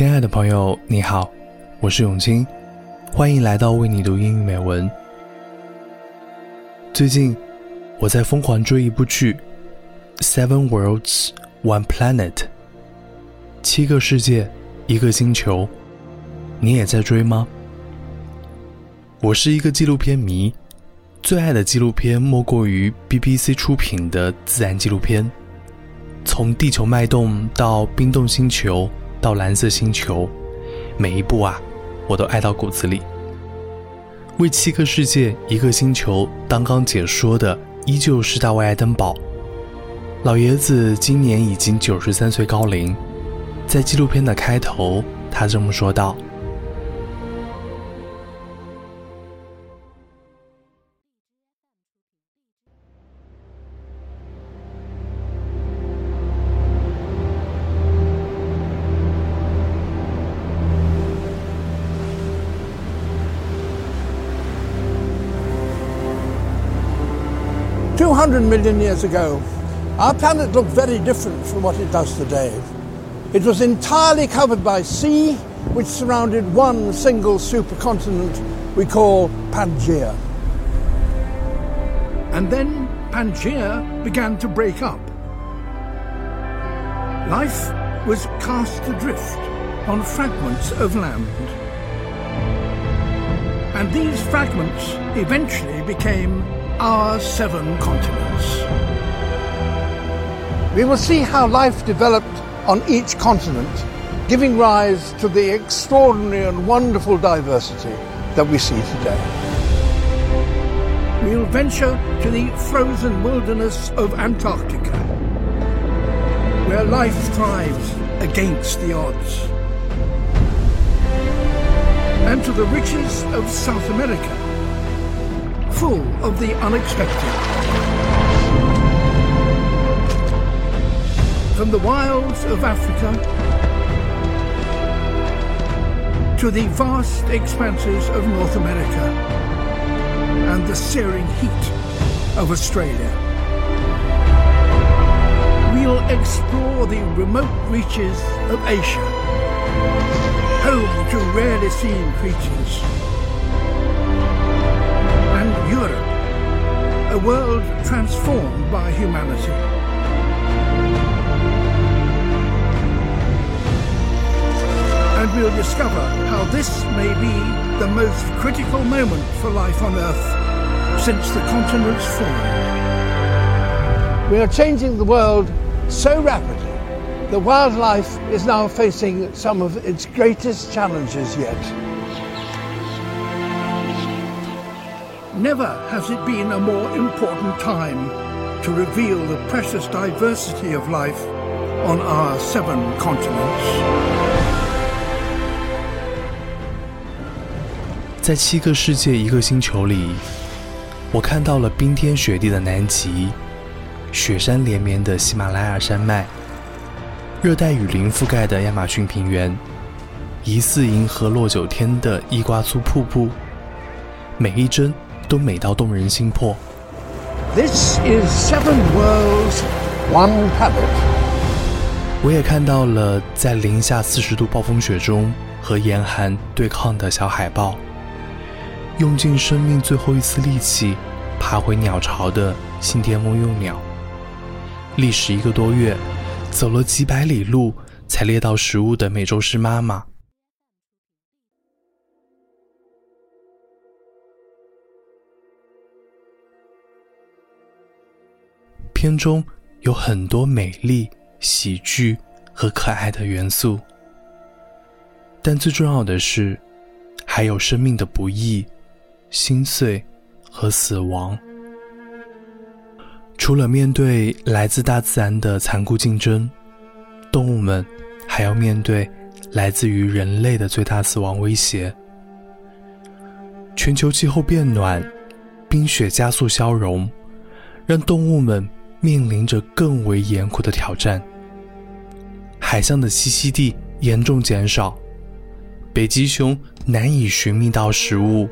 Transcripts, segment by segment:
亲爱的朋友，你好，我是永清，欢迎来到为你读英语美文。最近我在疯狂追一部剧《Seven Worlds, One Planet》，七个世界，一个星球，你也在追吗？我是一个纪录片迷，最爱的纪录片莫过于 BBC 出品的自然纪录片，从地球脉动到冰冻星球。到蓝色星球，每一步啊，我都爱到骨子里。为七个世界一个星球当刚解说的，依旧是大卫·爱登堡。老爷子今年已经九十三岁高龄，在纪录片的开头，他这么说道。200 million years ago, our planet looked very different from what it does today. It was entirely covered by sea, which surrounded one single supercontinent we call Pangaea. And then Pangaea began to break up. Life was cast adrift on fragments of land. And these fragments eventually became our seven continents. We will see how life developed on each continent, giving rise to the extraordinary and wonderful diversity that we see today. We'll venture to the frozen wilderness of Antarctica, where life thrives against the odds, and to the riches of South America full of the unexpected. From the wilds of Africa to the vast expanses of North America and the searing heat of Australia. We'll explore the remote reaches of Asia, home to rarely seen creatures Europe, a world transformed by humanity. And we'll discover how this may be the most critical moment for life on Earth since the continents formed. We are changing the world so rapidly that wildlife is now facing some of its greatest challenges yet. Never has it been a more important time to reveal the precious diversity of life on our seven continents. 在七个世界一个星球里，我看到了冰天雪地的南极，雪山连绵的喜马拉雅山脉，热带雨林覆盖的亚马逊平原，疑似银河落九天的伊瓜苏瀑布，每一帧。都美到动人心魄。This is seven worlds, one planet。我也看到了在零下四十度暴风雪中和严寒对抗的小海豹，用尽生命最后一丝力气爬回鸟巢的信天翁幼鸟，历时一个多月，走了几百里路才猎到食物的美洲狮妈妈。片中有很多美丽、喜剧和可爱的元素，但最重要的是，还有生命的不易、心碎和死亡。除了面对来自大自然的残酷竞争，动物们还要面对来自于人类的最大死亡威胁。全球气候变暖，冰雪加速消融，让动物们。面临着更为严酷的挑战。海象的栖息地严重减少，北极熊难以寻觅到食物。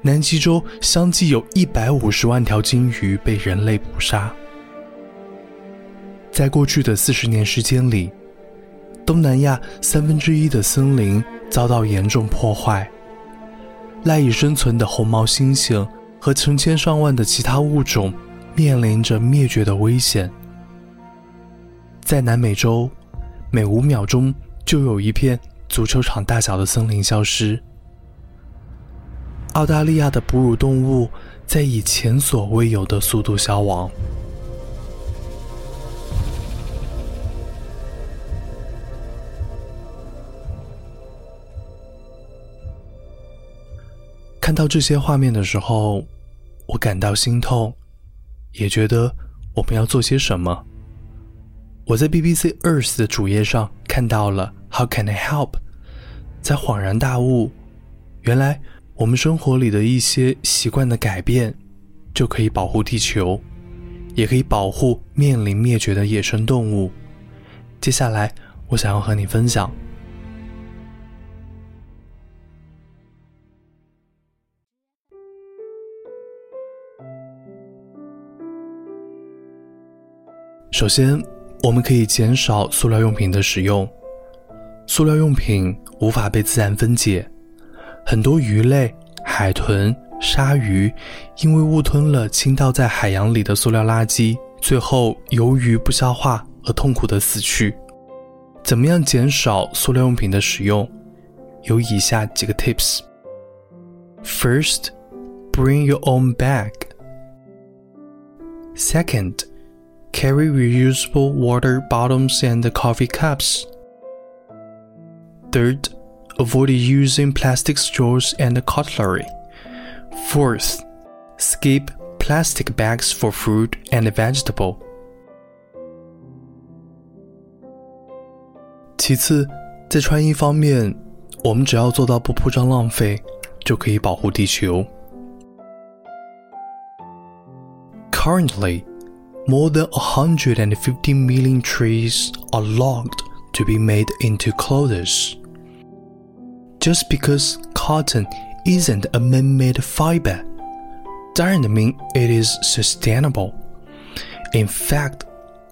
南极洲相继有一百五十万条鲸鱼被人类捕杀。在过去的四十年时间里，东南亚三分之一的森林遭到严重破坏，赖以生存的红毛猩猩和成千上万的其他物种面临着灭绝的危险。在南美洲，每五秒钟就有一片足球场大小的森林消失。澳大利亚的哺乳动物在以前所未有的速度消亡。看到这些画面的时候，我感到心痛，也觉得我们要做些什么。我在 BBC Earth 的主页上看到了 “How can I help”，才恍然大悟，原来我们生活里的一些习惯的改变，就可以保护地球，也可以保护面临灭绝的野生动物。接下来，我想要和你分享。首先，我们可以减少塑料用品的使用。塑料用品无法被自然分解，很多鱼类、海豚、鲨鱼因为误吞了倾倒在海洋里的塑料垃圾，最后由于不消化而痛苦的死去。怎么样减少塑料用品的使用？有以下几个 tips。First, bring your own bag. Second, Carry reusable water bottles and coffee cups. Third, avoid using plastic straws and cutlery. Fourth, skip plastic bags for fruit and vegetable. 其次，在穿衣方面，我们只要做到不铺张浪费，就可以保护地球。Currently, more than 150 million trees are logged to be made into clothes. Just because cotton isn't a man made fiber doesn't mean it is sustainable. In fact,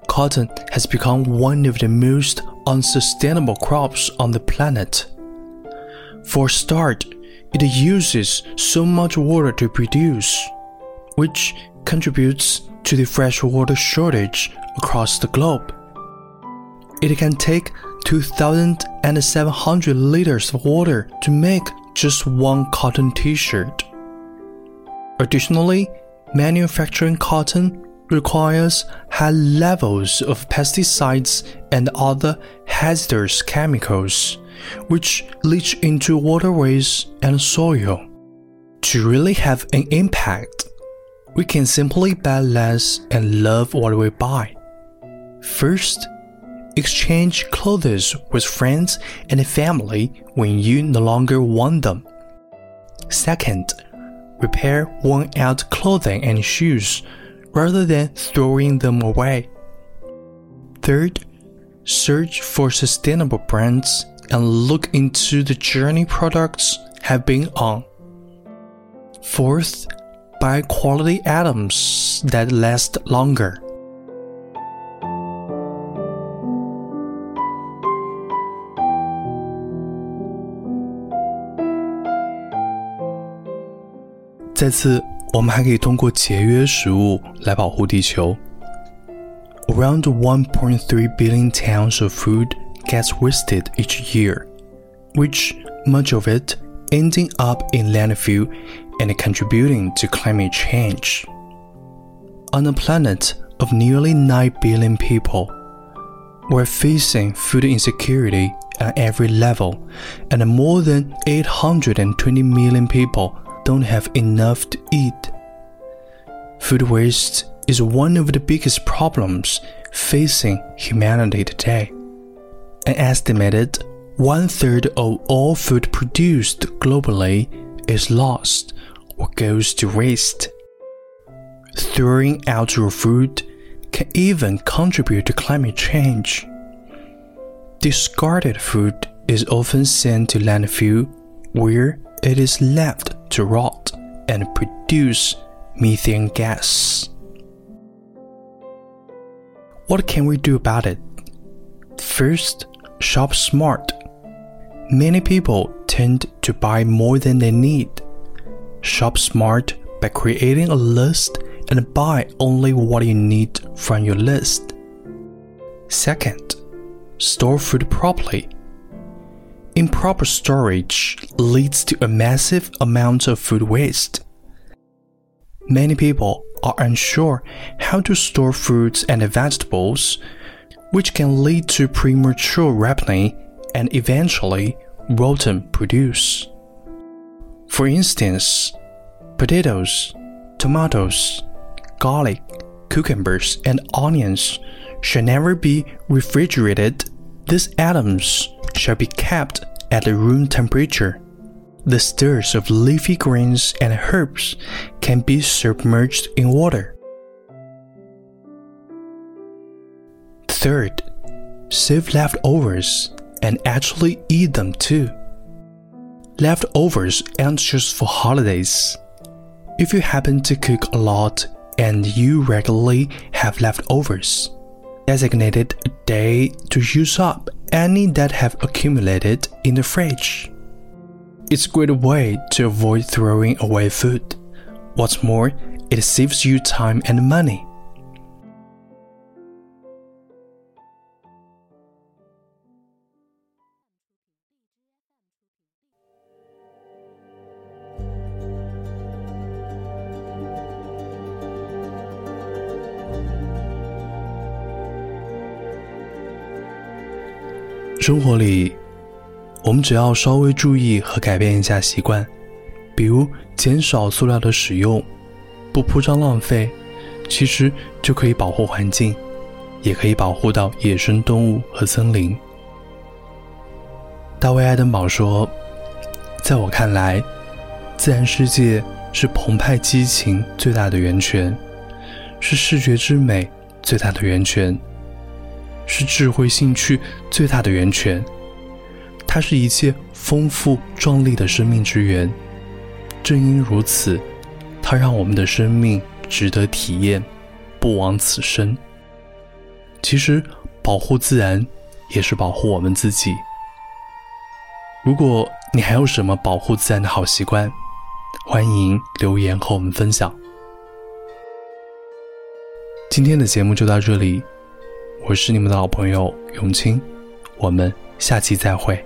cotton has become one of the most unsustainable crops on the planet. For start, it uses so much water to produce, which contributes to the freshwater shortage across the globe. It can take 2,700 liters of water to make just one cotton t shirt. Additionally, manufacturing cotton requires high levels of pesticides and other hazardous chemicals, which leach into waterways and soil. To really have an impact, we can simply buy less and love what we buy. First, exchange clothes with friends and family when you no longer want them. Second, repair worn out clothing and shoes rather than throwing them away. Third, search for sustainable brands and look into the journey products have been on. Fourth, buy quality items that last longer. 再次，我们还可以通过节约食物来保护地球。Around 1.3 billion tons of food gets wasted each year, which much of it ending up in landfill and contributing to climate change. On a planet of nearly 9 billion people, we're facing food insecurity at every level, and more than 820 million people don't have enough to eat. Food waste is one of the biggest problems facing humanity today. An estimated one third of all food produced globally is lost or goes to waste. Throwing out your food can even contribute to climate change. Discarded food is often sent to landfill where it is left to rot and produce methane gas. What can we do about it? First, shop smart. Many people tend to buy more than they need. Shop smart by creating a list and buy only what you need from your list. Second, store food properly. Improper storage leads to a massive amount of food waste. Many people are unsure how to store fruits and vegetables, which can lead to premature ripening and eventually rotten produce. For instance, potatoes, tomatoes, garlic, cucumbers, and onions should never be refrigerated. These items shall be kept at room temperature. The stalks of leafy greens and herbs can be submerged in water. Third, save leftovers and actually eat them too. Leftovers aren't for holidays. If you happen to cook a lot and you regularly have leftovers, designated a day to use up any that have accumulated in the fridge. It's a great way to avoid throwing away food. What's more, it saves you time and money. 生活里，我们只要稍微注意和改变一下习惯，比如减少塑料的使用，不铺张浪费，其实就可以保护环境，也可以保护到野生动物和森林。大卫·爱登堡说：“在我看来，自然世界是澎湃激情最大的源泉，是视觉之美最大的源泉。”是智慧兴趣最大的源泉，它是一切丰富壮丽的生命之源。正因如此，它让我们的生命值得体验，不枉此生。其实，保护自然也是保护我们自己。如果你还有什么保护自然的好习惯，欢迎留言和我们分享。今天的节目就到这里。我是你们的老朋友永清，我们下期再会。